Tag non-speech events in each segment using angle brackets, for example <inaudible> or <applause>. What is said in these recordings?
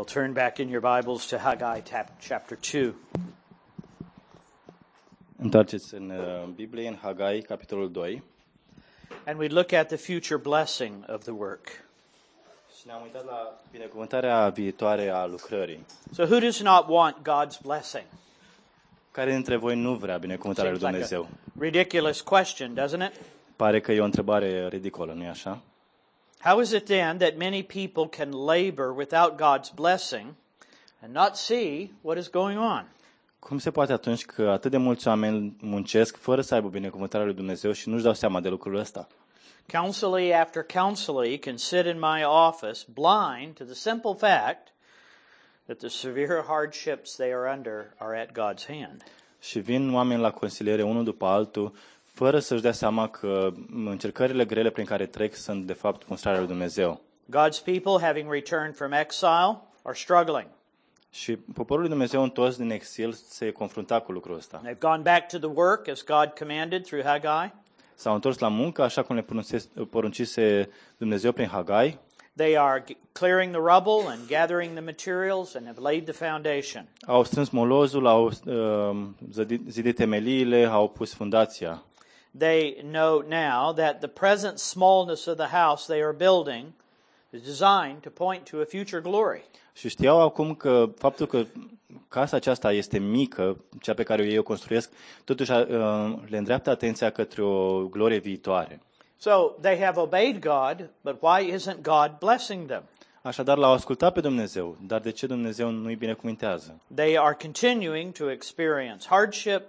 We'll turn back in your Bibles to Haggai chapter 2. Întoarceți în uh, Biblie, în Hagai, capitolul 2. And we look at the future blessing of the work. Și ne-am uitat la binecuvântarea viitoare a lucrării. So, who does not want God's blessing? Care dintre voi nu vrea binecuvântarea lui Dumnezeu? ridiculous question, doesn't it? Pare că e o întrebare ridicolă, nu-i așa? How is it then that many people can labor without God's blessing and not see what is going on? Cum se poate atunci că atât de mulți oameni muncesc fără să aibă binecuvântarea lui Dumnezeu și nu-și dau seama de lucrul ăsta? Counselee after counselee can sit in my office blind to the simple fact that the severe hardships they are under are at God's hand. Și vin oameni la consiliere unul după altul, fără să-și dea seama că încercările grele prin care trec sunt de fapt mustrarea lui Dumnezeu. God's people, having returned from exile, are struggling. Și poporul lui Dumnezeu întors din exil se confrunta cu lucrul ăsta. They've gone back to the work as God commanded through Haggai. S-au întors la muncă, așa cum le porunce- poruncise Dumnezeu prin Hagai. They are g- clearing the rubble and gathering the materials and have laid the foundation. Au strâns molozul, au uh, zidit, zidit temeliile, au pus fundația. They know now that the present smallness of the house they are building is designed to point to a future glory. Și știau acum că faptul că casa aceasta este mică, cea pe care eu o construiesc, totuși uh, le îndreaptă atenția către o glorie viitoare. So they have obeyed God, but why isn't God blessing them? Așadar, l-au ascultat pe Dumnezeu, dar de ce Dumnezeu nu-i binecuvintează? They are continuing to experience hardship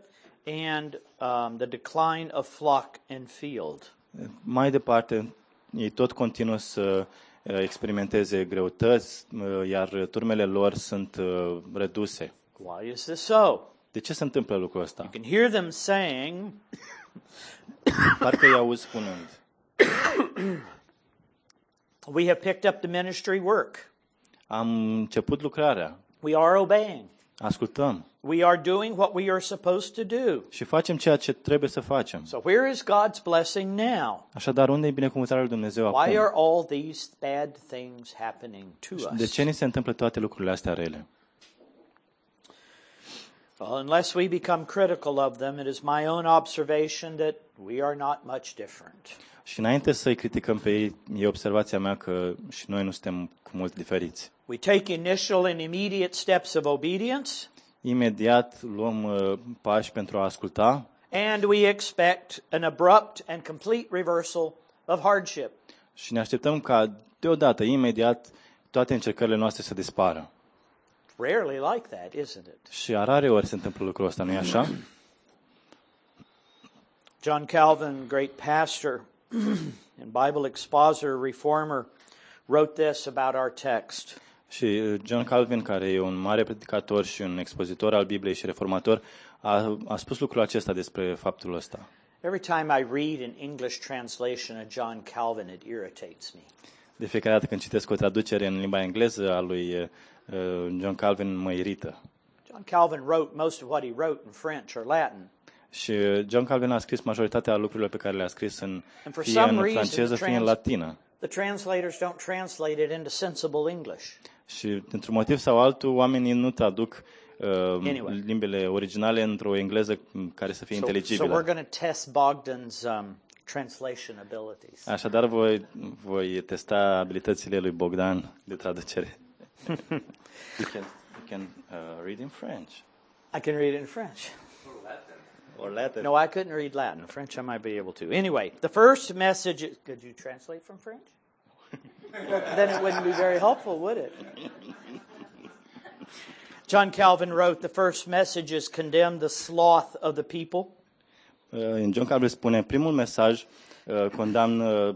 and um, the decline of flock and field. Mai departe, ei tot continuă să uh, experimenteze greutăți, uh, iar turmele lor sunt uh, reduse. Why is this so? De ce se întâmplă lucrul ăsta? You can hear them saying, <coughs> Parcă îi auzi spunând. <coughs> We have picked up the ministry work. Am început lucrarea, We are obeying. Ascultăm We are doing what we are supposed to do. și facem ceea ce trebuie să facem. So, where is God's blessing now? Așadar, unde e binecuvântarea lui Dumnezeu Why acum? are all these bad things happening to De us? ce ni se întâmplă toate lucrurile astea rele? Well, unless we become critical of them, it is my own observation that we are not much different. Și înainte să-i criticăm pe ei, e observația mea că și noi nu suntem cu mult diferiți. We take initial and immediate steps of obedience, Imediat luăm uh, pași pentru a asculta and we expect an abrupt and complete reversal of hardship. și ne așteptăm ca deodată, imediat, toate încercările noastre să dispară. Rarely like that, isn't it? Și a rare ori se întâmplă lucrul ăsta, nu-i așa? <clears throat> John Calvin, great pastor and Bible expositor, reformer, wrote this about our text. Și uh, John Calvin, care e un mare predicator și un expozitor al Bibliei și reformator, a, a spus lucrul acesta despre faptul ăsta. Every time I read an English translation of John Calvin, it irritates me. De fiecare dată când citesc o traducere în limba engleză a lui uh, John Calvin, mă irită. John Calvin wrote most of what he wrote in French or Latin. Și uh, John Calvin a scris majoritatea lucrurilor pe care le-a scris în And for fie some în reason, franceză, the fie în trans- latină. The translators don't translate it into sensible English. Și într-un motiv sau altul, oamenii nu traduc uh, Anyway. limbile originale într-o engleză care să fie So, so inteligibilă. we're going to test Bogdan's um, translation abilities. Așadar, voi, voi testa abilitățile lui Bogdan de traducere. You can, you can uh, read in French I can read it in French. or Latin. No, I couldn't read Latin. French, I might be able to. Anyway, the first message. Is, could you translate from French? <laughs> then it wouldn't be very helpful, would it? John Calvin wrote the first messages condemned the sloth of the people. Uh, În John Calvin spune, primul mesaj uh, condamnă uh,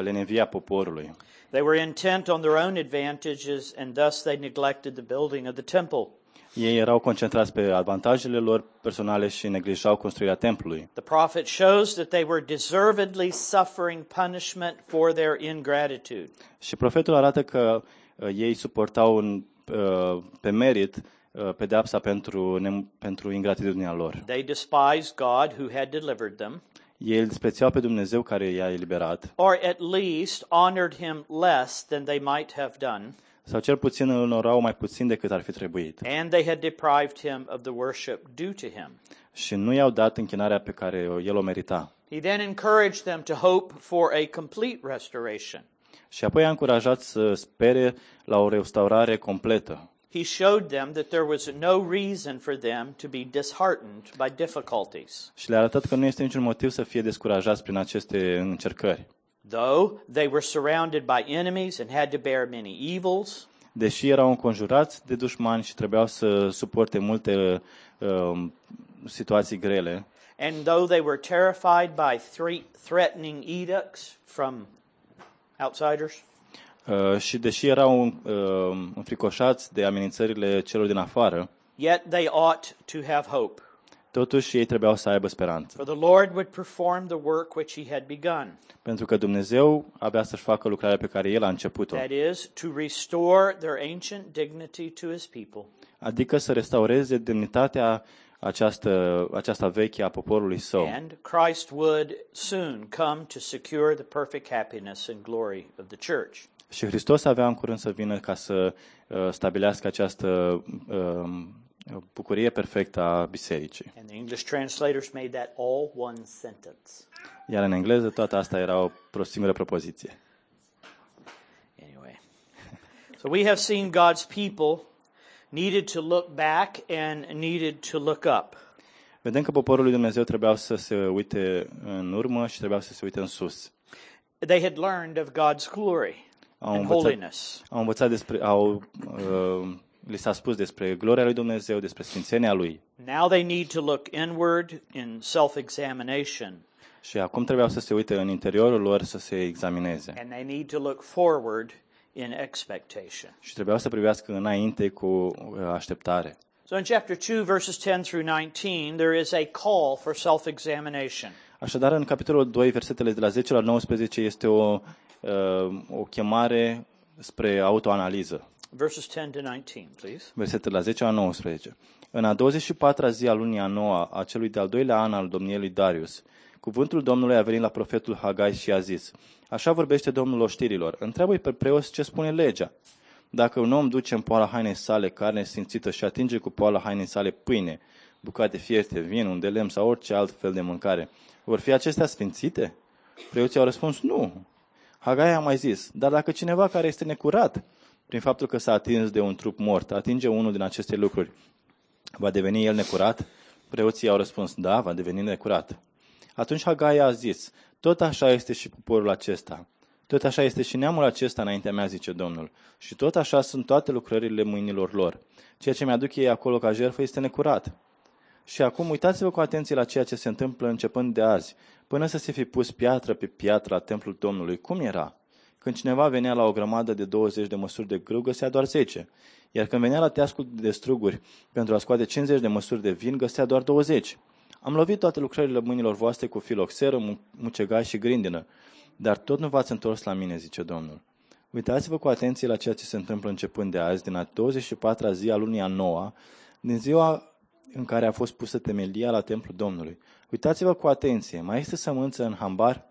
lenevia poporului. They were intent on their own advantages, and thus they neglected the building of the temple. Ei erau concentrați pe avantajele lor personale și neglijau construirea templului. The prophet shows that they were deservedly suffering punishment for their ingratitude. Și profetul arată că uh, ei suportau în, uh, pe merit uh, pedeapsa pentru, ne, pentru ingratitudinea lor. They despised God who had delivered them, Ei îl disprețuiau pe Dumnezeu care i-a eliberat or at least honored him less than they might have done. sau cel puțin îl onorau mai puțin decât ar fi trebuit. and they had deprived him of the worship due to him. Și nu i-au dat închinarea pe care el o merita. He then encouraged them to hope for a complete restoration. Și apoi a încurajat să spere la o restaurare completă. He showed them that there was no reason for them to be disheartened by difficulties. Și le-a arătat că nu este niciun motiv să fie descurajați prin aceste încercări. Though they were surrounded by enemies and had to bear many evils, Deși erau înconjurați de dușmani și trebuiau să suporte multe uh, situații grele, and though they were terrified by three threatening edicts from outsiders, uh, și deși erau uh, înfricoșați de amenințările celor din afară, yet they ought to have hope. totuși ei trebuiau să aibă speranță. For the Lord would perform the work which he had begun. Pentru că Dumnezeu avea să-și facă lucrarea pe care El a început-o, That is, to restore their ancient dignity to his people adică să restaureze demnitatea această, aceasta veche a poporului său. And Christ would soon come to secure the perfect happiness and glory of the church. Și Hristos avea în curând să vină ca să uh, stabilească această uh, bucurie perfectă a bisericii. And the English translators made that all one sentence. Iar în engleză toată asta era o pro- singură propoziție. Anyway. <laughs> So we have seen God's people needed to look back and needed to look up. Vedem că poporul lui Dumnezeu trebuiau să se uite în urmă și trebuiau să se uite în sus. They had learned of God's glory Au and învățat, holiness. au învățat despre, au, uh, li s-a spus despre gloria lui Dumnezeu, despre sfințenia lui. Now they need to look inward in self-examination Și acum trebuiau să se uite în interiorul lor să se examineze. and they need to look forward in expectation. Și trebuiau să privească înainte cu uh, așteptare. So in chapter 2 verses 10 through 19 there is a call for self-examination. Așadar, în capitolul 2, versetele de la 10 la 19, este o, uh, o chemare spre autoanaliză. Verses 10 to 19, please. Versetele la 10 la 19. În a 24-a zi a lunii a noua, a celui de-al doilea an al domniei lui Darius, cuvântul Domnului a venit la profetul Hagai și a zis, Așa vorbește Domnul oștirilor, întreabă pe preoți ce spune legea. Dacă un om duce în poala hainei sale carne simțită și atinge cu poala hainei sale pâine, bucate fierte, vin, un de lemn sau orice alt fel de mâncare, vor fi acestea sfințite? Preoții au răspuns, nu. Hagai a mai zis, dar dacă cineva care este necurat, prin faptul că s-a atins de un trup mort, atinge unul din aceste lucruri, va deveni el necurat? Preoții au răspuns, da, va deveni necurat. Atunci Hagai a zis, tot așa este și poporul acesta. Tot așa este și neamul acesta înaintea mea, zice Domnul. Și tot așa sunt toate lucrările mâinilor lor. Ceea ce mi-aduc ei acolo ca jertfă este necurat. Și acum uitați-vă cu atenție la ceea ce se întâmplă începând de azi, până să se fi pus piatră pe piatră la templul Domnului. Cum era? Când cineva venea la o grămadă de 20 de măsuri de grâu, găsea doar 10. Iar când venea la teascul de struguri pentru a scoate 50 de măsuri de vin, găsea doar 20. Am lovit toate lucrările mâinilor voastre cu filoxeră, mu- mucegași și grindină, dar tot nu v-ați întors la mine, zice Domnul. Uitați-vă cu atenție la ceea ce se întâmplă începând de azi, din a 24-a zi a lunii a noua, din ziua în care a fost pusă temelia la templul Domnului. Uitați-vă cu atenție, mai este sămânță în hambar?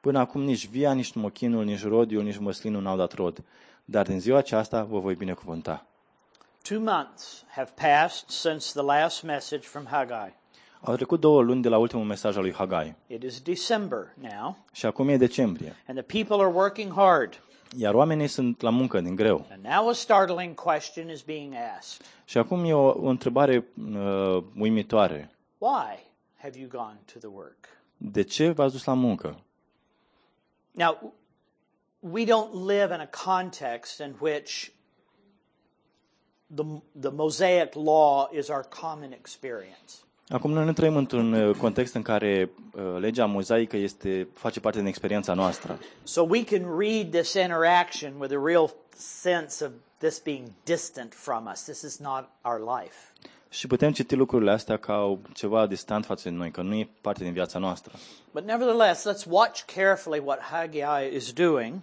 Până acum nici via, nici mochinul, nici rodiul, nici măslinul n-au dat rod. Dar din ziua aceasta vă voi binecuvânta. Two months have passed since the last message from Haggai. Au trecut două luni de la ultimul mesaj al lui Hagai It is December now, și acum e decembrie, and the people are working hard. Iar oamenii sunt la muncă din greu. And now a startling question is being asked Și acum e o, o întrebare uh, uimitoare. Why have you gone to the work? De ce v-ați dus la muncă? Now, we don't live in a context in which the, the Mosaic law is our common experience. Acum noi nu trăim într-un uh, context în care uh, legea mozaică este, face parte din experiența noastră. So we can read this interaction with a real sense of this being distant from us. This is not our life. Și putem citi lucrurile astea ca o- ceva distant față de noi, că nu e parte din viața noastră. But nevertheless, let's watch carefully what Haggai is doing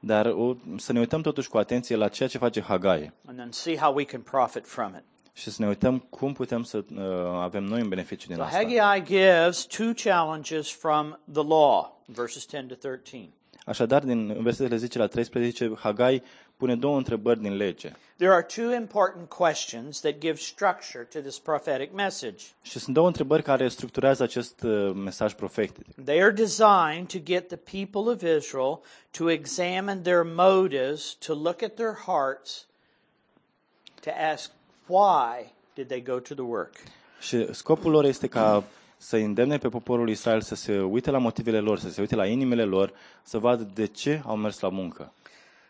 Dar o, să ne uităm totuși cu atenție la ceea ce face Hagai and then see how we can profit from it. Și să ne uităm cum putem să uh, avem noi un beneficiu din So asta. Haggai gives two challenges from the law, verses 10 to 13. Așadar, din versetele 10 la 13, Hagai pune două întrebări din lege. There are two important questions that give structure to this prophetic message. Și sunt două întrebări care structurează acest uh, mesaj profetic. They are designed to get the people of Israel to examine their motives, to look at their hearts, to ask why did they go to the work. Și scopul lor este ca să îndemne pe poporul Israel să se uite la motivele lor, să se uite la inimile lor, să vadă de ce au mers la muncă.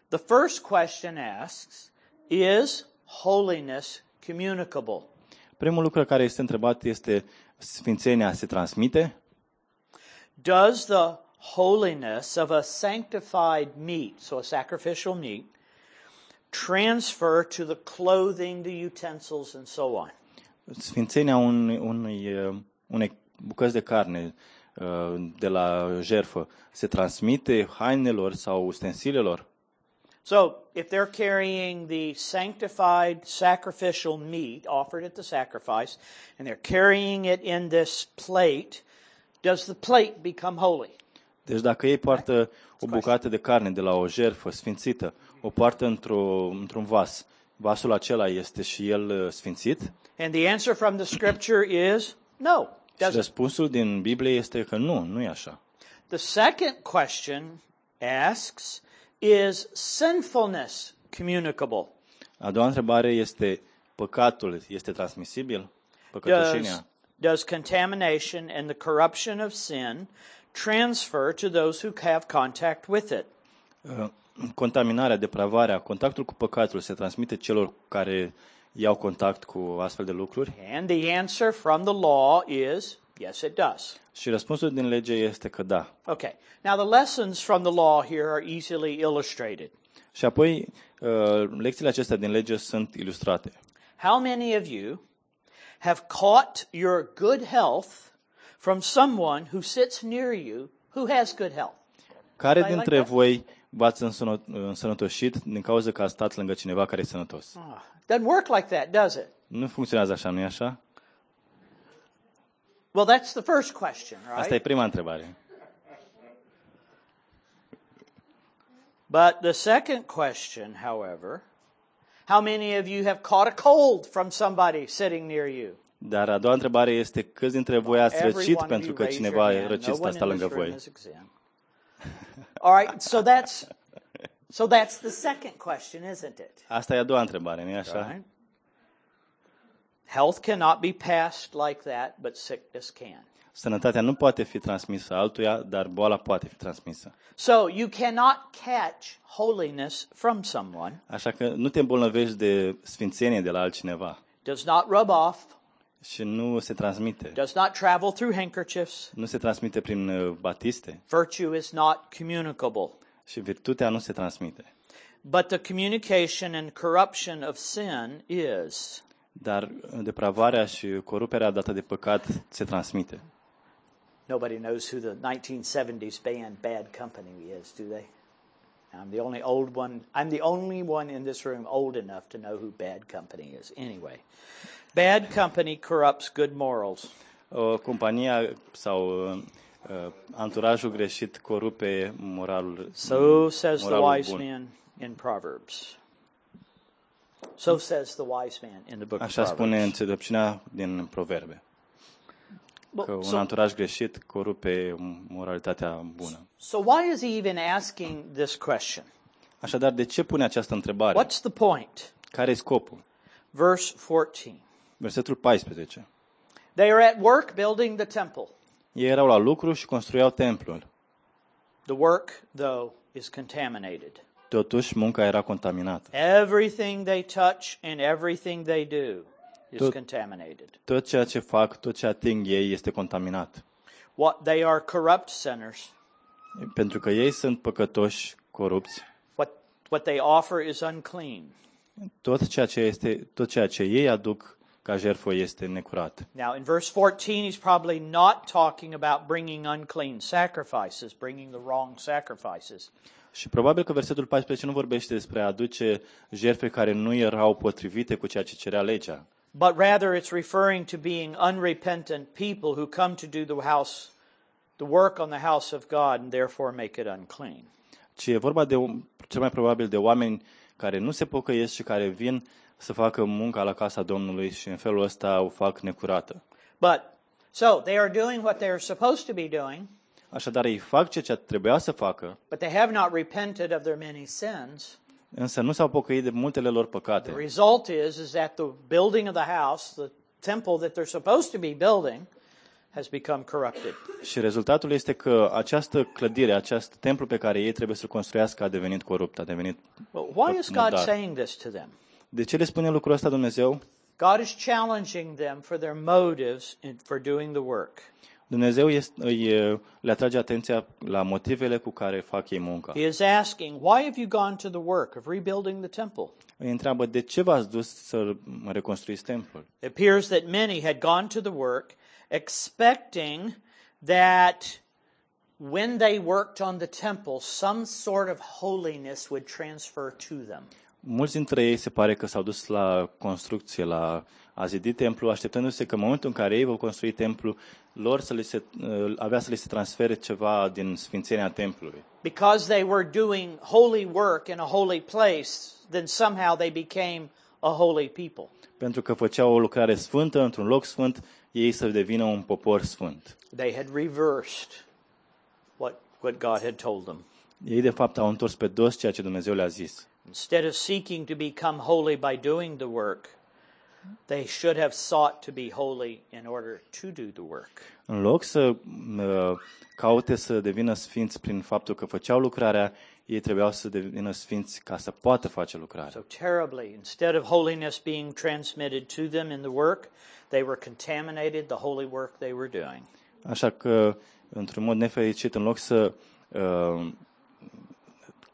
The first question asks, is holiness communicable? Primul lucru care este întrebat este sfințenia se transmite? Does the holiness of a sanctified meat, so a sacrificial meat, transfer to the clothing, the utensils, and so on? Sfințenia unui, unui, uh, unei bucăți de carne uh, de la jerfă se transmite hainelor sau ustensilelor? So, if they're carrying the sanctified sacrificial meat offered at the sacrifice, and they're carrying it in this plate, does the plate become holy? Deci dacă ei poartă o bucată de carne de la o jerfă sfințită, o poartă într-o, într-un vas, vasul acela este și el uh, sfințit? And the answer from the scripture is no. Și Doesn't. răspunsul din Biblie este că nu, nu e așa. The second question asks Is sinfulness communicable? A doua întrebare este, păcatul este transmisibil? Does, Păcătoșenia? does contamination and the corruption of sin transfer to those who have contact with it? Uh, Contaminarea, depravarea, contactul cu păcatul se transmite celor care iau contact cu astfel de lucruri? And the answer from the law is yes, it does. Și răspunsul din lege este că da. Okay. Now, the lessons from the law here are easily illustrated. Și apoi, uh, lecțiile acestea din lege sunt ilustrate. How many of you have caught your good health from someone who sits near you who has good health? Care dintre voi v-ați însănă- însănătoșit din cauza că ați stat lângă cineva care e sănătos? Ah, doesn't work like that, does it? Nu funcționează așa, nu-i așa? Well, that's the first question, right? Asta e prima întrebare. But the second question, however, how many of you have caught a cold from somebody sitting near you? Dar a doua întrebare este câți dintre voi ați Every răcit one of pentru you că raise cineva your hand. răcit No a one stat in lângă this room voi? is exempt. All right, so that's so that's the second question, isn't it? Asta e a doua întrebare, nu-i așa? Right? Health cannot be passed like that, but sickness can. Sănătatea nu poate fi transmisă altuia, dar boala poate fi transmisă. So you cannot catch holiness from someone. Așa că nu te îmbolnăvești de sfințenie de la altcineva Does not rub off, și nu se transmite. does not travel through handkerchiefs. Nu se transmite prin uh, batiste Virtue is not communicable. și virtutea nu se transmite. But the communication and corruption of sin is. Dar depravarea și coruperea dată de păcat se transmite. Nobody knows who the 1970s band Bad Company is, do they? I'm the only old one. I'm the only one in this room old enough to know who Bad Company is. Anyway, Bad Company corrupts good morals. O compania sau uh, uh, anturajul greșit corupe moralul. So says the moralul wise bun. man in Proverbs. So says the wise man in the book of Așa spune Proverbs. înțelepciunea din proverbe. Că Well, un so, anturaj greșit corupe moralitatea bună. so why is he even asking this question? Așadar, de ce pune această întrebare? What's the point? Care e scopul? Verse 14. Versetul 14. They are at work building the temple. Ei erau la lucru și construiau templul. The work, though, is contaminated. Totuși, munca era contaminată. Everything they touch and everything they do is Tot- contaminated. Tot ceea ce fac, tot ce ating ei este contaminat. What they are corrupt sinners. Pentru că ei sunt păcătoși, corupți. What what they offer is unclean. Tot ceea ce, este, tot ceea ce ei aduc ca jertfă este necurat. Now, in verse 14, he's probably not talking about bringing unclean sacrifices, bringing the wrong sacrifices. Și probabil că versetul 14 nu vorbește despre a aduce jertfe care nu erau potrivite cu ceea ce cerea legea, But rather, it's referring to being unrepentant people who come to do the house, the work on the house of God, and therefore make it unclean. ci e vorba de o- cel mai probabil de oameni care nu se pocăiesc și care vin să facă munca la casa Domnului și în felul ăsta o fac necurată. But so they are doing what they are supposed to be doing, Așadar, ei fac ceea ce trebuia să facă, but they have not repented of their many sins. însă nu s-au pocăit de multele lor The păcate. result is is that the building of the house, the temple that they're supposed to be building, has become corrupted. Și rezultatul este că această clădire, acest templu pe care ei trebuie să-l construiască a devenit corupt, a devenit... But why is God Murdar. saying this to them? De ce le spune lucrul ăsta Dumnezeu? God is challenging them for their motives for doing the work. Dumnezeu este, îi, le atrage atenția la motivele cu care fac ei munca. He is asking, Why have you gone to the work of rebuilding the temple? Îi întreabă, de ce v-ați dus să reconstruiți templul? It appears that many had gone to the work expecting that when they worked on the temple, some sort of holiness would transfer to them. Mulți dintre ei se pare că s-au dus la construcție, la a zidi templu, așteptându-se că în momentul în care ei vor construi templu, lor să li se, uh, avea să li se transfere ceva din sfințenia templului. Because they were doing holy work in a holy place, then somehow they became a holy people. Pentru că făceau o lucrare sfântă într-un loc sfânt, ei să devină un popor sfânt. They had reversed what, what God had told them. Ei, de fapt, au întors pe dos ceea ce Dumnezeu le-a zis. Instead of seeking to become holy by doing the work, they should have sought to be holy in order to do the work. În loc să uh, caute să devină sfinți prin faptul că făceau lucrarea, ei trebuiau să devină sfinți ca să poată face lucrarea. So terribly, instead of holiness being transmitted to them in the work, they were contaminated the holy work they were doing. Așa că, într-un mod nefericit, în loc să uh,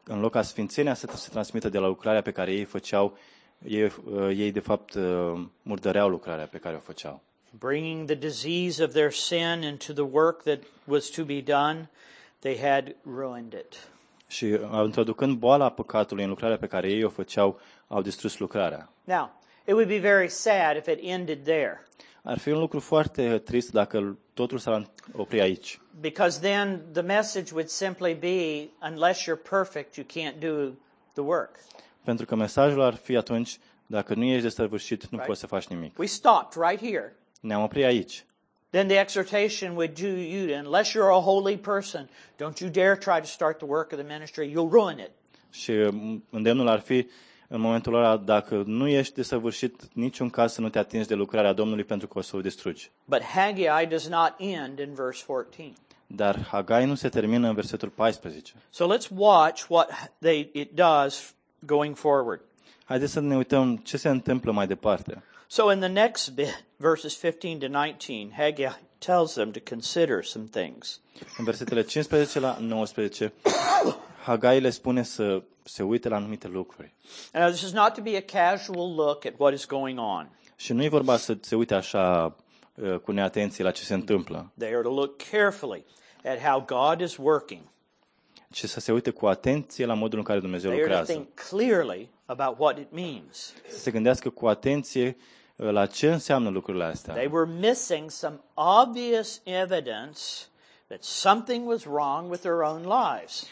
în loc ca sfințenia să se transmită de la lucrarea pe care ei făceau, ei, uh, ei de fapt uh, murdăreau lucrarea pe care o făceau. Bringing the disease of their sin into the work that was to be done, they had ruined it. Și uh, introducând boala păcatului în lucrarea pe care ei o făceau, au distrus lucrarea. Now, it would be very sad if it ended there, Ar fi un lucru foarte trist dacă totul s-ar opri aici. Because then the message would simply be unless you're perfect, you can't do the work. Pentru că mesajul ar fi atunci, dacă nu ești desăvârșit, nu Right. poți să faci nimic. We stopped right here. Ne-am oprit aici. Then the exhortation would do you, unless you're a holy person, don't you dare try to start the work of the ministry, you'll ruin it. Și mm, îndemnul ar fi, în momentul ăla, dacă nu ești desăvârșit, niciun caz să nu te atingi de lucrarea Domnului pentru că o să o distrugi. But Haggai does not end in verse 14. Dar Hagai nu se termină în versetul 14. So let's watch what they, it does going forward. Haideți să ne uităm ce se întâmplă mai departe. So in the next bit, verses 15 to 19, Haggai tells them to consider some things. În versetele 15 la 19, Hagai le spune să se uite la anumite lucruri. Now, this is not to be a casual look at what is going on. Și nu e vorba să se uite așa uh, cu neatenție la ce se întâmplă, They are to look carefully at how God is working. ci să se uite cu atenție la modul în care Dumnezeu They are to lucrează. think clearly about what it means. Să se gândească cu atenție uh, la ce înseamnă lucrurile astea. They were missing some obvious evidence that something was wrong with their own lives.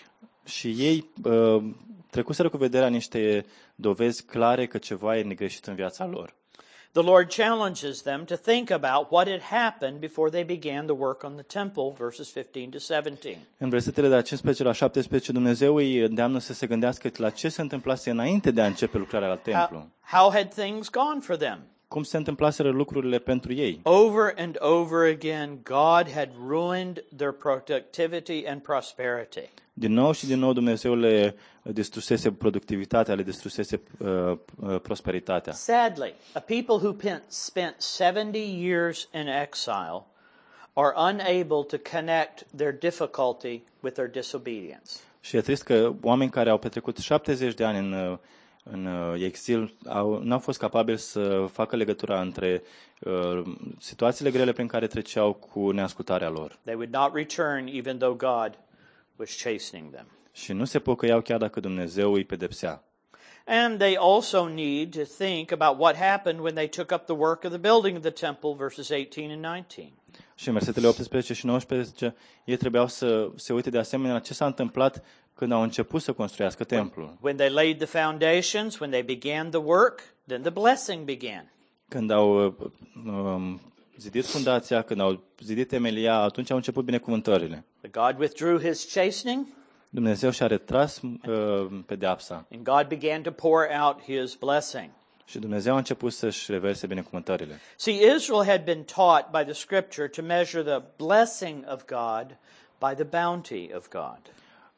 Și ei uh, trecuseră cu vederea niște dovezi clare că ceva e negreșit în viața lor. The Lord challenges them to think about what had happened before they began the work on the temple, verses 15 to 17. În versetele de la 15 la 17, Dumnezeu îi îndeamnă să se gândească la ce se întâmplase înainte de a începe lucrarea la templu. How, how had things gone for them? Cum se întâmplaseră lucrurile pentru ei. Over and over again, God had ruined their productivity and prosperity. Din nou și din nou Dumnezeu le distrusese productivitatea, le distrusese uh, uh, prosperitatea. Sadly, a people who pen- spent 70 years in exile are unable to connect their difficulty with their disobedience. Și e trist că oameni care au petrecut 70 de ani în, uh, în uh, exil au, n-au fost capabili să facă legătura între uh, situațiile grele prin care treceau cu neascultarea lor. They would not return even though God was chastening them. Și nu se pocăiau chiar dacă Dumnezeu îi pedepsea. And they also need to think about what happened when they took up the work of the building of the temple, verses 18 and 19. Și în versetele 18 și 19, ei trebuiau să se uite de asemenea la ce s-a întâmplat când au început să construiască templul. When they laid the foundations, when they began the work, then the blessing began. Când au uh, um, zidit fundația, când au zidit temelia, atunci au început binecuvântările. But God withdrew his chastening, Dumnezeu și-a retras uh, pedeapsa and God began to pour out his blessing. și Dumnezeu a început să-și reverse binecuvântările. See, Israel had been taught by the scripture to measure the blessing of God by the bounty of God.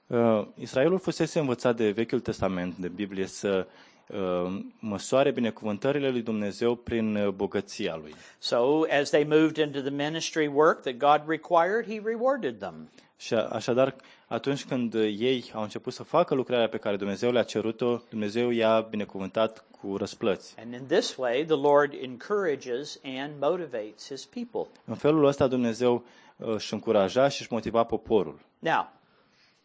Uh, Israelul fusese învățat de Vechiul Testament, de Biblie, să uh, măsoare binecuvântările lui Dumnezeu prin uh, bogăția lui. So, as they moved into the ministry work that God required, he rewarded them. Și a- așadar, atunci când uh, ei au început să facă lucrarea pe care Dumnezeu le-a cerut-o, Dumnezeu i-a binecuvântat cu răsplăți. And in this way, the Lord encourages and motivates his people. În felul ăsta Dumnezeu uh, își încuraja și își motiva poporul. Now,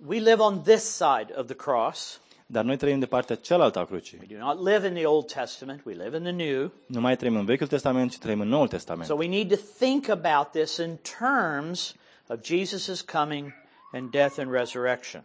we live on this side of the cross. Dar noi trăim de partea cealaltă a crucii. We do not live in the Old Testament, we live in the New. Nu mai trăim în Vechiul Testament, ci trăim în Noul Testament. So we need to think about this in terms of Jesus' coming and death and resurrection.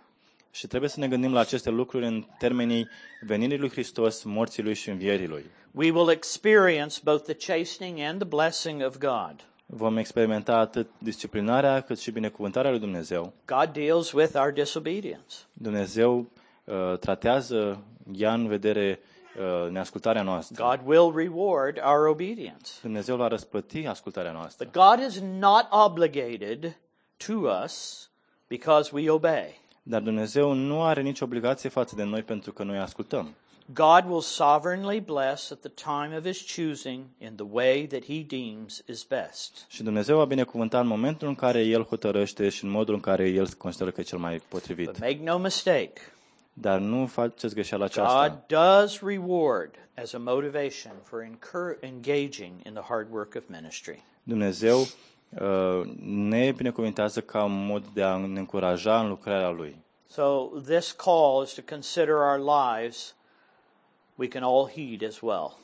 Și trebuie să ne gândim la aceste lucruri în termenii venirii lui Hristos, morții lui și învierii lui. We will experience both the chastening and the blessing of God. Vom experimenta atât disciplinarea cât și binecuvântarea lui Dumnezeu. God deals with our disobedience. Dumnezeu uh, tratează, ia în vedere uh, neascultarea noastră. God will reward our obedience. Dumnezeu va răsplăti ascultarea noastră. But God is not obligated to us because we obey. Dar Dumnezeu nu are nicio obligație față de noi pentru că noi ascultăm. God will sovereignly bless at the time of his choosing in the way that he deems is best. Și Dumnezeu va binecuvânta în momentul în care El hotărăște și în modul în care El consideră că e cel mai potrivit. But make no mistake, Dar nu faceți greșeala aceasta. God does reward as a motivation for incur- engaging in the hard work of ministry. Dumnezeu uh, ne binecuvintează ca un mod de a ne încuraja în lucrarea Lui. So this call is to consider our lives. We can all heed as well.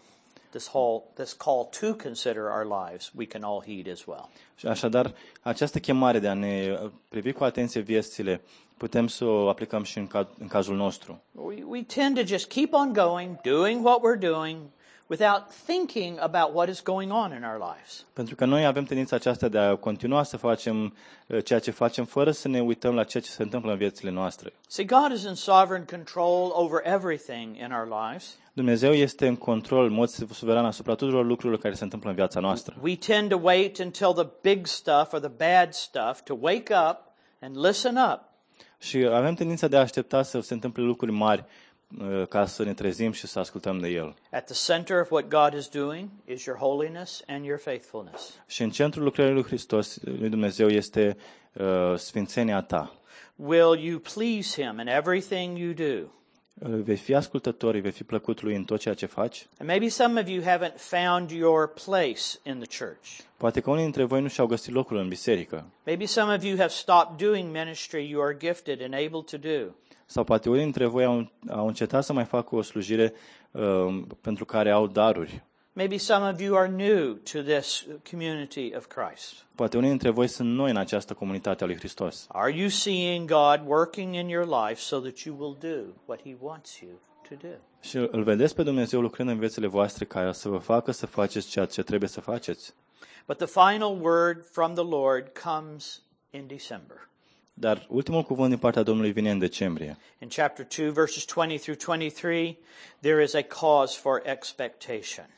This whole this call to consider our lives, we can all heed as well. Și așadar, această chemare de a ne uh, privi cu atenție viețile, putem să o aplicăm și în, ca, în cazul nostru. We, we tend to just keep on going, doing what we're doing, without thinking about what is going on in our lives. Pentru că noi avem tendința aceasta de a continua să facem uh, ceea ce facem fără să ne uităm la ceea ce se întâmplă în viețile noastre. See, God is in sovereign control over everything in our lives. Dumnezeu este în control, în mod suveran asupra tuturor lucrurilor care se întâmplă în viața noastră. We tend to wait until the big stuff or the bad stuff to wake up and listen up. Și avem tendința de a aștepta să se întâmple lucruri mari uh, ca să ne trezim și să ascultăm de El. At the center of what God is doing is your holiness and your faithfulness. Și în centrul lucrării lui Hristos, lui Dumnezeu, este uh, sfințenia ta. Will you please Him in everything you do? Uh, Vei fi ascultător, îi vei fi plăcut lui în tot ceea ce faci. And maybe some of you haven't found your place in the church. Poate că unii dintre voi nu și-au găsit locul în biserică. Maybe some of you have stopped doing ministry you are gifted and able to do. Sau poate unii dintre voi au, au încetat să mai facă o slujire uh, pentru care au daruri. Maybe some of you are new to this community of Christ. Poate unii dintre voi sunt noi în această comunitate a lui Hristos. Are you seeing God working in your life so that you will do what He wants you to do? Și îl vedeți pe Dumnezeu lucrând în viețile voastre ca să vă facă să faceți ceea ce trebuie să faceți. But the final word from the Lord comes in December. Dar ultimul cuvânt din partea Domnului vine în decembrie. In chapter 2, verses 20 through 23, there is a cause for expectation.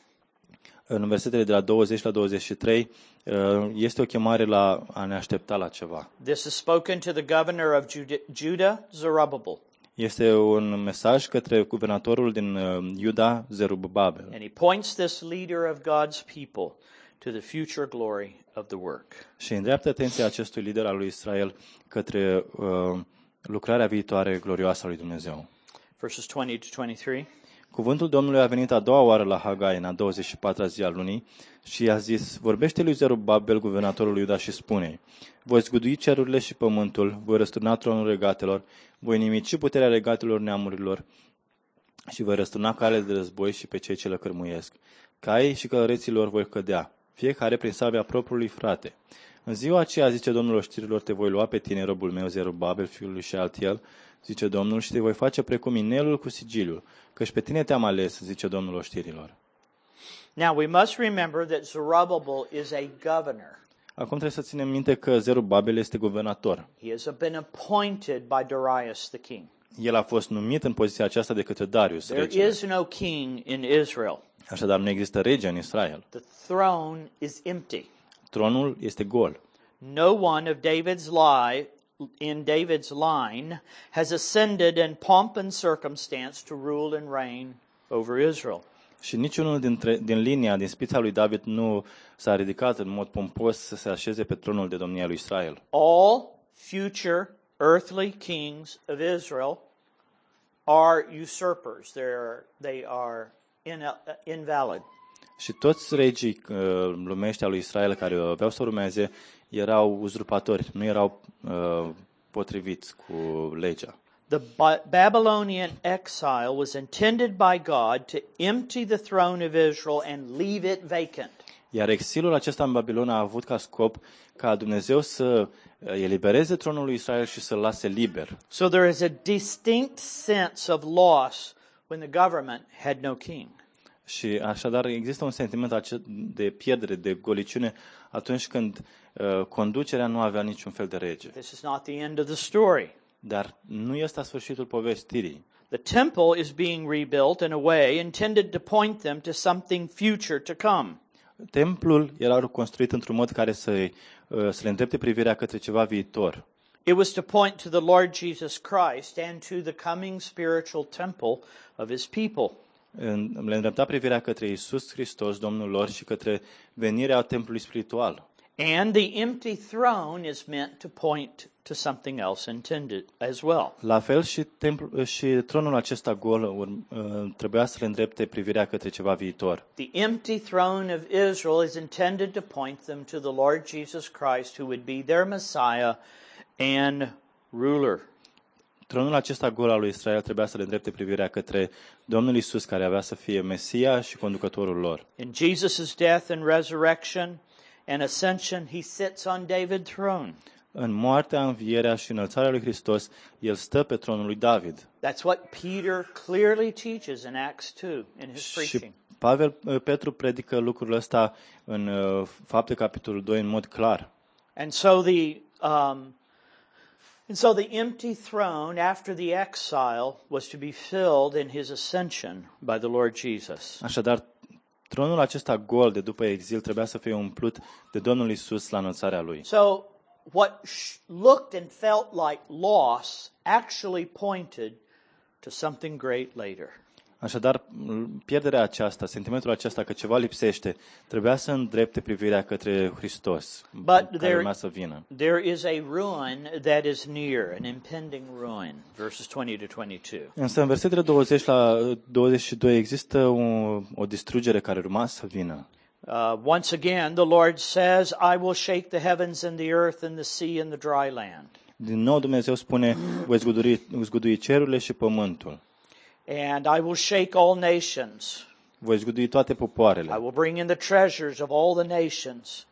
În versetele de la 20 la 23 uh, este o chemare la a ne aștepta la ceva. This is spoken to the governor of Juda- Judah, Zerubbabel, Este un mesaj către guvernatorul din uh, Iuda, Zerubabel. and he points this leader of God's people to the future glory of the work. Și îndreaptă atenția acestui lider al lui Israel către uh, lucrarea viitoare glorioasă a lui Dumnezeu. Verses 20 to 23. Cuvântul Domnului a venit a doua oară la Hagai în a 24-a zi a lunii și i-a zis, vorbește lui Zerubabel, guvernatorul Iuda și spune voi zgudui cerurile și pământul, voi răsturna tronul regatelor, voi nimici puterea regatelor neamurilor și voi răsturna cale de război și pe cei ce le cărmuiesc. Caii și călăreților voi cădea, fiecare prin sabia propriului frate. În ziua aceea, zice Domnul oștirilor, te voi lua pe tine, robul meu, Zerubabel, fiul lui Shealtiel, zice Domnul, și te voi face precum inelul cu sigiliul, căci pe tine te-am ales, zice Domnul oștirilor. Now we must remember that Zerubbabel is a governor. Acum trebuie să ținem minte că Zerubabel este guvernator. He has been appointed by Darius the king. El a fost numit în poziția aceasta de către Darius, There regele. is no king in Israel. Așadar, nu există rege în Israel. The throne is empty. Tronul este gol. No one of David's lie in David's line has ascended in pomp and circumstance to rule and reign over Israel. Și niciunul dintre, din linia, din spița lui David nu s-a ridicat în mod pompos să se așeze pe tronul de domnia lui Israel. All future earthly kings of Israel are usurpers. They're, they are in, invalid. Și toți regii uh, lumești al lui Israel care aveau să urmeze erau uzurpatori, nu erau uh, potriviți cu legea. The Ba- Babylonian exile was intended by God to empty the throne of Israel and leave it vacant. Iar exilul acesta în Babilon a avut ca scop ca Dumnezeu să uh, elibereze tronul lui Israel și să-l lase liber. So there is a distinct sense of loss when the government had no king. Și așadar există un sentiment ace- de pierdere, de goliciune atunci când uh, conducerea nu avea niciun fel de rege. This is not the end of the story. Dar nu este sfârșitul povestirii. The temple is being rebuilt in a way intended to point them to something future to come. Templul era construit într-un mod care să, uh, să le îndrepte privirea către ceva viitor. It was to point to the Lord Jesus Christ and to the coming spiritual temple of his people. În- Le îndrepta privirea către Isus Hristos, Domnul lor, și către venirea templului spiritual. And the empty throne is meant to point to something else intended as well. La fel și, templ, și tronul acesta gol urm, uh, trebuia să le îndrepte privirea către ceva viitor. The empty throne of Israel is intended to point them to the Lord Jesus Christ, who would be their Messiah and ruler. Tronul acesta gol al lui Israel trebuia să le îndrepte privirea către Domnul Isus, care avea să fie Mesia și conducătorul lor. In Jesus' death and resurrection and ascension, he sits on David's throne. În moartea, învierea și înălțarea lui Hristos, el stă pe tronul lui David. That's what Peter clearly teaches in Acts 2 in his Și preaching. Pavel, uh, Petru predică lucrul ăsta în uh, fapte capitolul 2 în mod clar. And so the um, and so the empty throne after the exile was to be filled in his ascension by the Lord Jesus. Așadar, tronul acesta gol de după exil trebuia să fie umplut de Domnul Isus la înălțarea lui. So what sh- looked and felt like loss actually pointed to something great later. Așadar, m- pierderea aceasta, sentimentul acesta că ceva lipsește, trebuia să îndrepte privirea către Hristos, care there- urma să vină. There is a ruin that is near, an impending ruin, verses 20 to 22. Însă în versetele 20 la uh, 22 există o, o distrugere care urma să vină. Uh, once again, the Lord says, I will shake the heavens and the earth and the sea and the dry land. Din nou Dumnezeu spune, voi zgudui, zgudui cerurile și pământul. And I will shake all nations. Voi zgudui toate I will bring in the treasures of all the nations.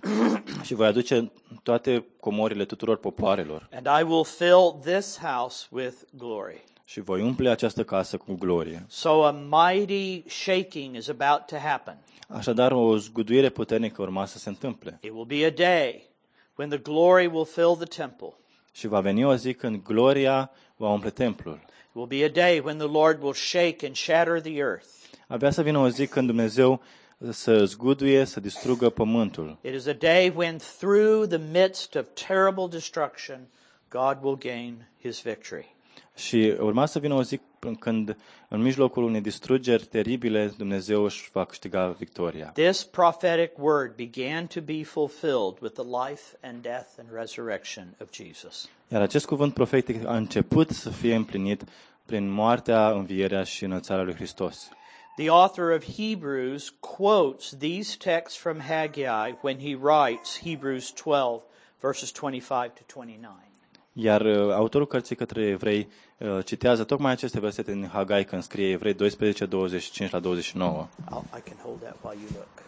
<clears throat> și voi aduce toate comorile tuturor popoarelor And I will fill this house with glory. Și voi umple această casă cu glorie. So a mighty shaking is about to happen. Așadar, o zguduire puternică urma să se întâmple. It will be a day when the glory will fill the temple. Și va veni o zi când gloria va umple templul. It will be a day when the Lord will shake and shatter the earth. Avea să vină o zi când Dumnezeu să zguduie, să distrugă pământul. It is a day when, through the midst of terrible destruction, God will gain his victory. Și urma să vină o zi când, în mijlocul unei distrugeri teribile, Dumnezeu își va câștiga victoria. This prophetic word began to be fulfilled with the life and death and resurrection of Jesus. Iar acest cuvânt profetic a început să fie împlinit prin moartea, învierea și înălțarea lui Hristos. The author of Hebrews quotes these texts from Haggai when he writes Hebrews 12, verses 25 to 29. Iar uh, autorul cărții către evrei uh, citează tocmai aceste versete din Hagai când scrie Evrei 12, 25 la 29. I'll, I can hold that while you look.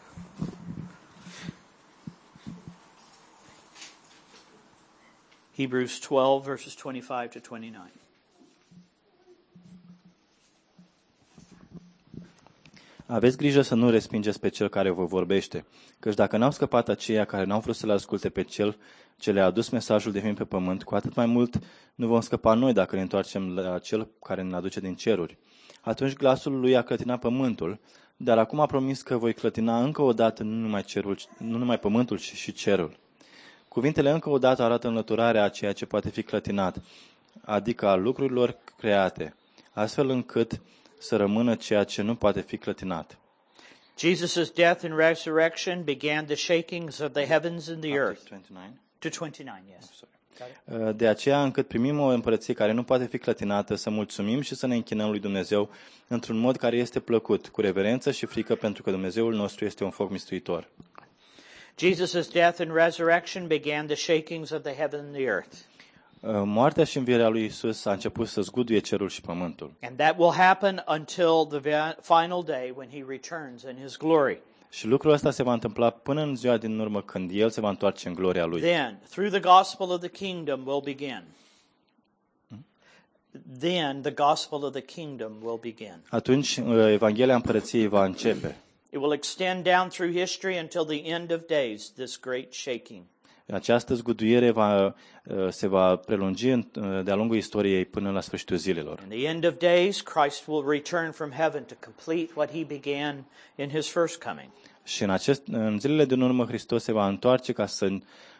Hebrews 12, verses 25 to 29. Aveți grijă să nu respingeți pe cel care vă vorbește, căci dacă n-au scăpat aceia care n-au vrut să-l asculte pe cel ce le-a adus mesajul de vin pe pământ, cu atât mai mult nu vom scăpa noi dacă ne întoarcem la cel care ne aduce din ceruri. Atunci glasul lui a clătinat pământul, dar acum a promis că voi clătina încă o dată nu numai, cerul, nu numai pământul, ci și cerul. Cuvintele încă o dată arată înlăturarea a ceea ce poate fi clătinat, adică a lucrurilor create, astfel încât să rămână ceea ce nu poate fi clătinat. Jesus' death and resurrection began the shakings of the heavens and the earth. To 29, yes. De aceea, încât primim o împărăție care nu poate fi clătinată, să mulțumim și să ne închinăm lui Dumnezeu într-un mod care este plăcut, cu reverență și frică, pentru că Dumnezeul nostru este un foc mistuitor. Jesus' death and resurrection began the shakings of the heaven and the earth. Moartea și învierea lui Isus a început să zguduie cerul și pământul. And that will happen until the va- final day when he returns in his glory. Și lucrul ăsta se va întâmpla până în ziua din urmă când El se va întoarce în gloria Lui. Then, through the gospel of the kingdom will begin. Then the gospel of the kingdom will begin. Atunci Evanghelia Împărăției va începe. It will extend down through history until the end of days, this great shaking. Această zguduiere va, se va prelungi în- de-a lungul istoriei până la sfârșitul zilelor. In the end of days, Christ will return from heaven to complete what he began in his first coming. Și în, acest, în zilele din urmă Hristos se va întoarce ca să,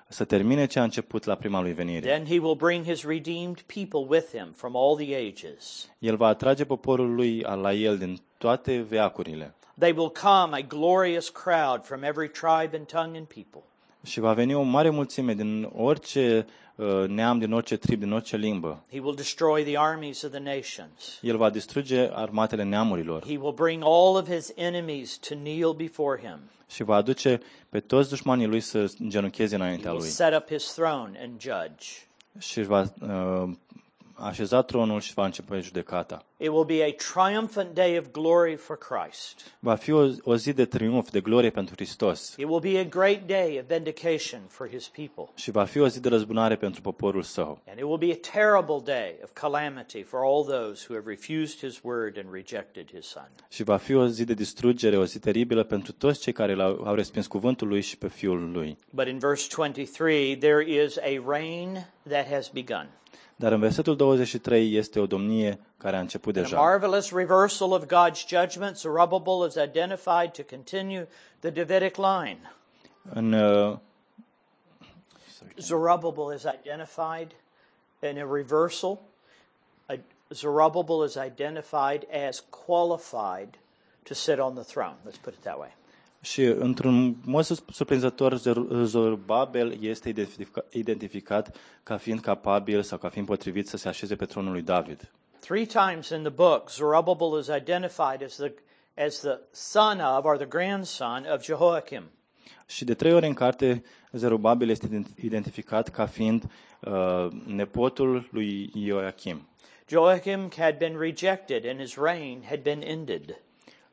să termine ce a început la prima lui venire. Then he will bring his redeemed people with him from all the ages. El va atrage poporul lui la el din toate veacurile They will come, a glorious crowd from every tribe and tongue and people. Și va veni o mare mulțime din orice uh, neam, din orice trib, din orice limbă. He will destroy the armies of the nations. El va distruge armatele neamurilor He will bring all of his enemies to kneel before him. și va aduce pe toți dușmanii lui să genuncheze He înaintea will lui set up his throne and judge. și își va uh, așeza tronul și va începe judecata. It will be a triumphant day of glory for Christ. Va fi o, o zi de triumf, de glorie pentru Hristos It will be a great day of vindication for his people. și va fi o zi de răzbunare pentru poporul său. And it will be a terrible day of calamity for all those who have refused his word and rejected his son. Și va fi o zi de distrugere, o zi teribilă pentru toți cei care l-au, au respins cuvântul lui și pe fiul lui. But in verse 23, there is a reign that has begun. Dar în versetul 23 este o domnie care a început In a marvelous reversal of God's judgment, Zerubbabel is identified to continue the Davidic line. În, uh, Zerubbabel is identified in a reversal. Zerubbabel is identified as qualified to sit on the throne. Let's put it that way. Și într-un mod sus- surprinzător, Zer- Zorobabel este identifica- identificat ca fiind capabil sau ca fiind potrivit să se așeze pe tronul lui David. Three times in the book, Zerubbabel is identified as the as the son of or the grandson of Jehoiakim. Și de trei ori în carte, Zerubbabel este ident- identificat ca fiind uh, nepotul lui Ioachim. Joachim had been rejected and his reign had been ended.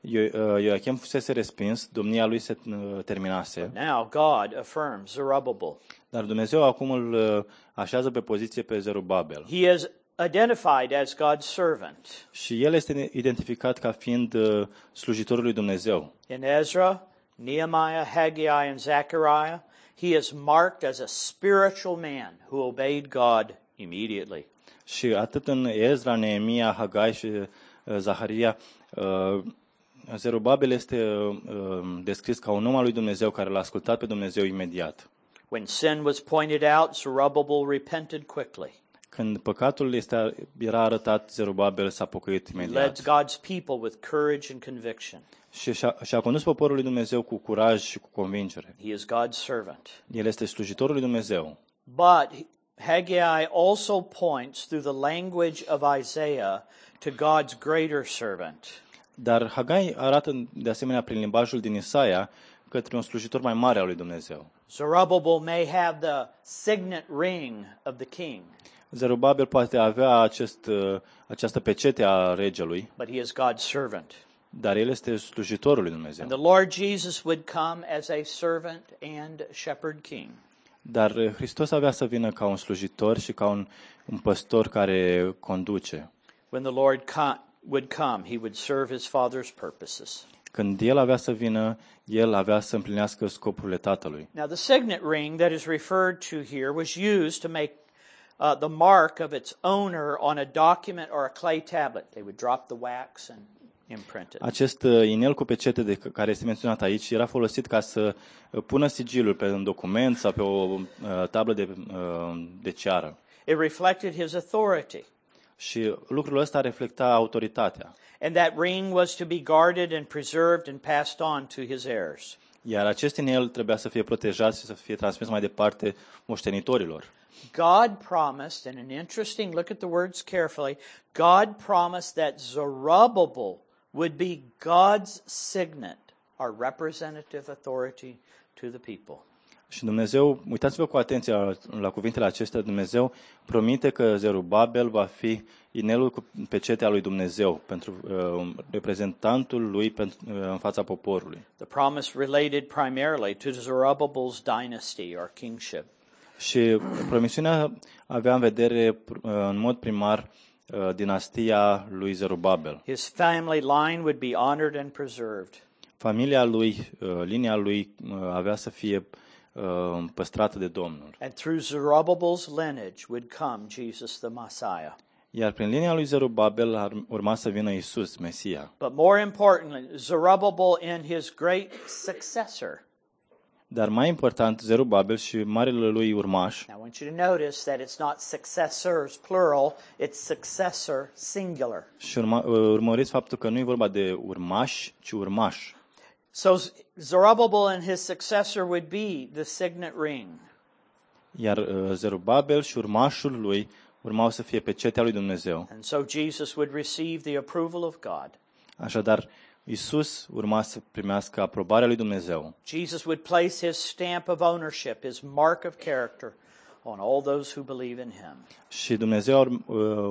Io- uh, Ioachim fusese respins, domnia lui se uh, terminase, Now God affirms Zerubbabel. dar Dumnezeu acum îl uh, așează pe poziție pe Zerubabel. He is identified as God's servant. Și el este identificat ca fiind uh, slujitorul lui Dumnezeu. In Ezra, Nehemiah, Haggai, and Zechariah, he is marked as a spiritual man who obeyed God immediately. Și atât în Ezra, Neemia, Hagai și uh, Zaharia, uh, Zerubabel este uh, uh, descris ca un om al lui Dumnezeu care l-a ascultat pe Dumnezeu imediat. When sin was pointed out, Zerubbabel repented quickly. Când păcatul este, era arătat, Zerubabel s-a pocăit He led imediat. God's people with courage and conviction. Și și-a, și-a condus poporul lui Dumnezeu cu curaj și cu convingere. He is God's servant. El este slujitorul lui Dumnezeu. But Haggai also points through the language of Isaiah to God's greater servant. Dar Hagai arată de asemenea prin limbajul din Isaia către un slujitor mai mare al lui Dumnezeu. Zerubbabel may have the signet ring of the king, Zerubabel poate avea acest, uh, această pecete a regelui, but he is God's servant. dar el este slujitorul lui Dumnezeu. And the Lord Jesus would come as a servant and shepherd king. Dar uh, Hristos avea să vină ca un slujitor și ca un, un păstor care conduce. When the Lord co- would come, he would serve his Father's purposes. Când El avea să vină, El avea să împlinească scopurile Tatălui. Now, the signet ring that is referred to here was used to make uh, the mark of its owner on a document or a clay tablet. They would drop the wax and imprint it. Acest uh, inel cu pecete de c- care este menționat aici era folosit ca să uh, pună sigilul pe un document sau pe o uh, tablă de, uh, de ceară. It reflected his authority. Și lucrul ăsta reflecta autoritatea. And that ring was to be guarded and preserved and passed on to his heirs. Iar acest inel trebuia să fie protejat și să fie transmis mai departe moștenitorilor. God promised, and an interesting look at the words carefully, God promised that Zerubbabel would be God's signet, our representative authority to the people. Și Dumnezeu, uitați-vă cu atenție la, la cuvintele acestea, Dumnezeu promite că Zerubabel va fi inelul cu pecetea lui Dumnezeu pentru uh, reprezentantul lui pentru, uh, în fața poporului. The promise related primarily to Zerubbabel's dynasty or kingship. Și promisiunea avea în vedere uh, în mod primar uh, dinastia lui Zerubabel. His family line would be honored and preserved. Familia lui, uh, linia lui uh, avea să fie uh, păstrată de Domnul. And through Zerubbabel's lineage would come Jesus the Messiah. Iar prin linia lui Zerubabel ar urma să vină Isus, Mesia. But more importantly, Zerubbabel and his great successor. Dar mai important, Zerubabel și marele lui urmaș, Now, I want you to notice that it's not successors, plural, it's successor, singular. și urma, urmăriți faptul că nu e vorba de urmaș, ci urmaș. So Z- Zerubbabel and his successor would be the signet ring. Iar uh, Zerubabel și urmașul lui urmau să fie pecetea lui Dumnezeu. And so Jesus would receive the approval of God. Așadar, Isus urma să primească aprobarea lui Dumnezeu. Jesus would place his stamp of ownership, his mark of character, on all those who believe in him. Și Dumnezeu ar, uh,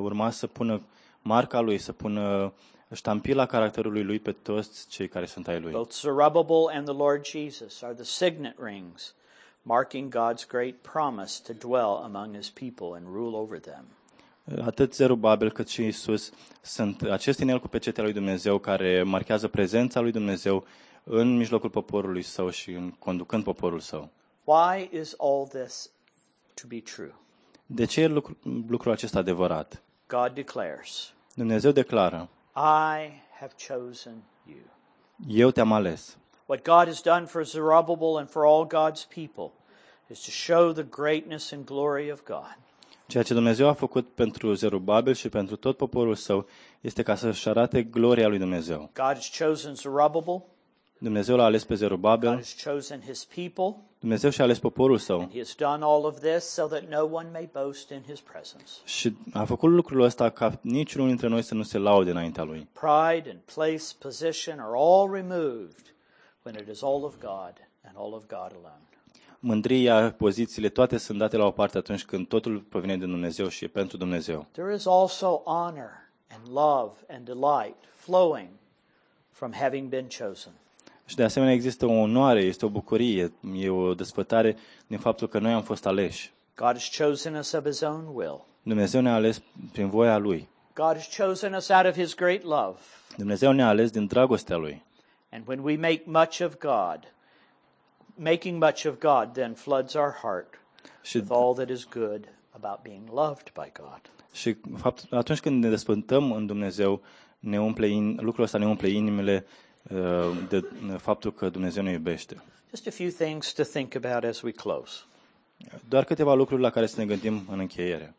urma să pună marca lui, să pună ștampila caracterului lui pe toți cei care sunt ai lui. Both Zerubbabel and the Lord Jesus are the signet rings, marking God's great promise to dwell among his people and rule over them. Atât Zerubabel cât și Isus sunt acest inel cu pecetea lui Dumnezeu care marchează prezența lui Dumnezeu în mijlocul poporului său și în conducând poporul său. Why is all this to be true? De ce e lucru, lucrul acesta adevărat? God declares, Dumnezeu declară, I have chosen you. eu te-am ales. What God has done for Zerubbabel and for all God's people is to show the greatness and glory of God. Ceea ce Dumnezeu a făcut pentru Zerubabel și pentru tot poporul său este ca să-și arate gloria lui Dumnezeu. God has chosen Zerubbabel, Dumnezeu l-a ales pe God Zerubabel, has chosen his people, Dumnezeu și-a ales poporul său and he has done all of this so that no one may boast in his presence. și a făcut lucrul ăsta ca niciunul dintre noi să nu se laude înaintea lui. Pride and place, position are all removed when it is all of God and all of God alone. Mândria, pozițiile, toate sunt date la o parte atunci când totul provine din Dumnezeu și e pentru Dumnezeu. There is also honor and love and delight flowing from having been chosen. Și de asemenea există o onoare, este o bucurie, e o desfătare din faptul că noi am fost aleși. God has chosen us of his own will. Dumnezeu ne-a ales prin voia Lui. God has chosen us out of his great love. Dumnezeu ne-a ales din dragostea Lui. And when we make much of God, making much of God then floods our heart Și, with all that is good about being loved by God. și fapt, atunci când ne desfăntăm în Dumnezeu, ne umple in, lucrul ăsta ne umple inimile uh, de faptul că Dumnezeu ne iubește. Just a few things to think about as we close. Doar câteva lucruri la care să ne gândim în încheiere.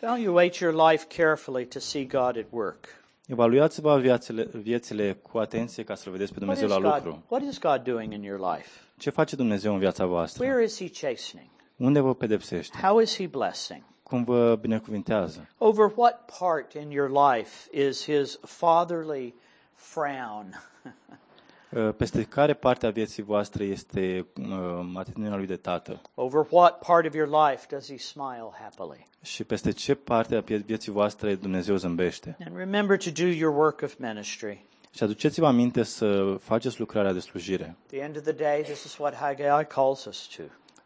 Evaluate your life carefully to see God at work. Evaluați-vă viețile, viețile cu atenție ca să-L vedeți pe What Dumnezeu is, la God, lucru. what is God doing in your life? Ce face Dumnezeu în viața voastră? Where is He chastening? Unde vă pedepsește? How is He blessing? Cum vă binecuvintează? Over what part in your life is His fatherly frown? Uh, <laughs> Peste care parte a vieții voastre este uh, atitudinea lui de tată? Over what part of your life does He smile happily? Și peste ce parte a vie- vieții voastre Dumnezeu zâmbește? And remember to do your work of ministry. Și aduceți-vă aminte să faceți lucrarea de slujire. At the end of the day, this is what Haggai calls us to.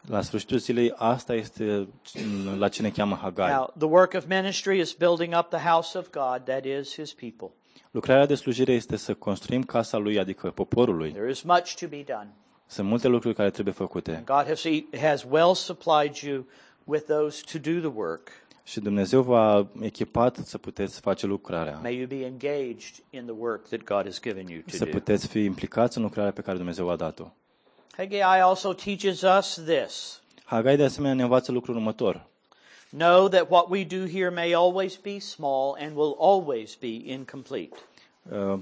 La sfârșitul zilei, asta este mm, la ce ne cheamă Hagai. Now, the work of ministry is building up the house of God, that is his people. Lucrarea de slujire este să construim casa lui, adică poporul lui. There is much to be done. Sunt multe lucruri care trebuie făcute. God has, has well supplied you with those to do the work. Și Dumnezeu v-a echipat să puteți face lucrarea. May you be engaged in the work that God has given you to Să do. puteți fi implicați în lucrarea pe care Dumnezeu v-a dat-o. Haggai also teaches us this. Hagai de asemenea ne învață lucrul următor. Know that what we do here may always be small and will always be incomplete. Uh,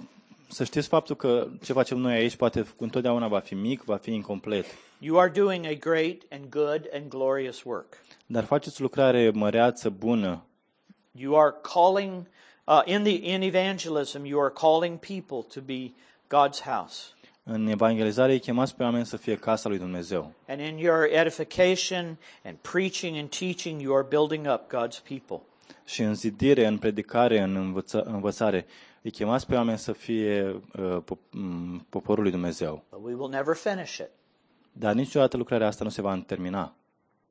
Să știți faptul că ce facem noi aici poate întotdeauna va fi mic, va fi incomplet. You are doing a great and good and glorious work. Dar faceți lucrare măreață, bună. You are calling, uh, in, the, in evangelism, you are calling people to be God's house. În evangelizare îi chemați pe oameni să fie casa lui Dumnezeu. And in your edification and preaching and teaching, you are building up God's people. Și în zidire, în predicare, în învăța, învățare, îi chemați pe oameni să fie uh, pop- m, poporul lui Dumnezeu. But we will never finish it. Dar niciodată lucrarea asta nu se va termina.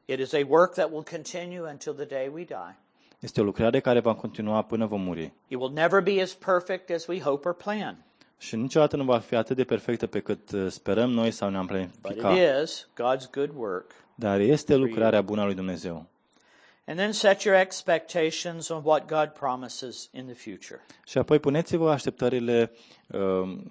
It is a work that will continue until the day we die. Este o lucrare care va continua până vom muri. It will never be as perfect as we hope or plan. Și niciodată nu va fi atât de perfectă pe cât uh, sperăm noi sau ne-am But it planificat. is God's good work. Dar este lucrarea bună a lui Dumnezeu. And then set your expectations on what God promises in the future. Și apoi puneți-vă așteptările, uh,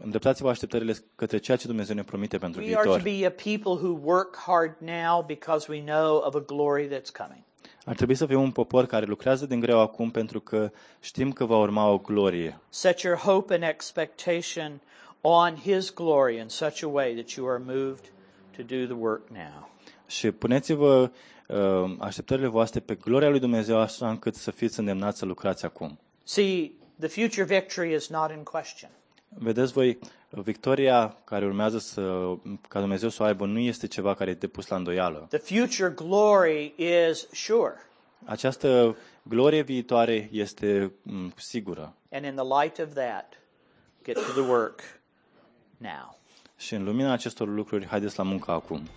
îndreptați-vă așteptările către ceea ce Dumnezeu ne promite pentru We are to viitor. be a people who work hard now because we know of a glory that's coming. Ar trebui să fim un popor care lucrează din greu acum pentru că știm că va urma o glorie. Set your hope and expectation on His glory in such a way that you are moved to do the work now. Și puneți-vă uh, așteptările voastre pe gloria lui Dumnezeu așa încât să fiți îndemnați să lucrați acum. See, the future victory is not in question. Vedeți voi, victoria care urmează să, ca Dumnezeu să o aibă nu este ceva care e depus la îndoială. The future glory is sure. Această glorie viitoare este m, sigură. And in the light of that, get to the work now. Și în lumina acestor lucruri, haideți la muncă acum.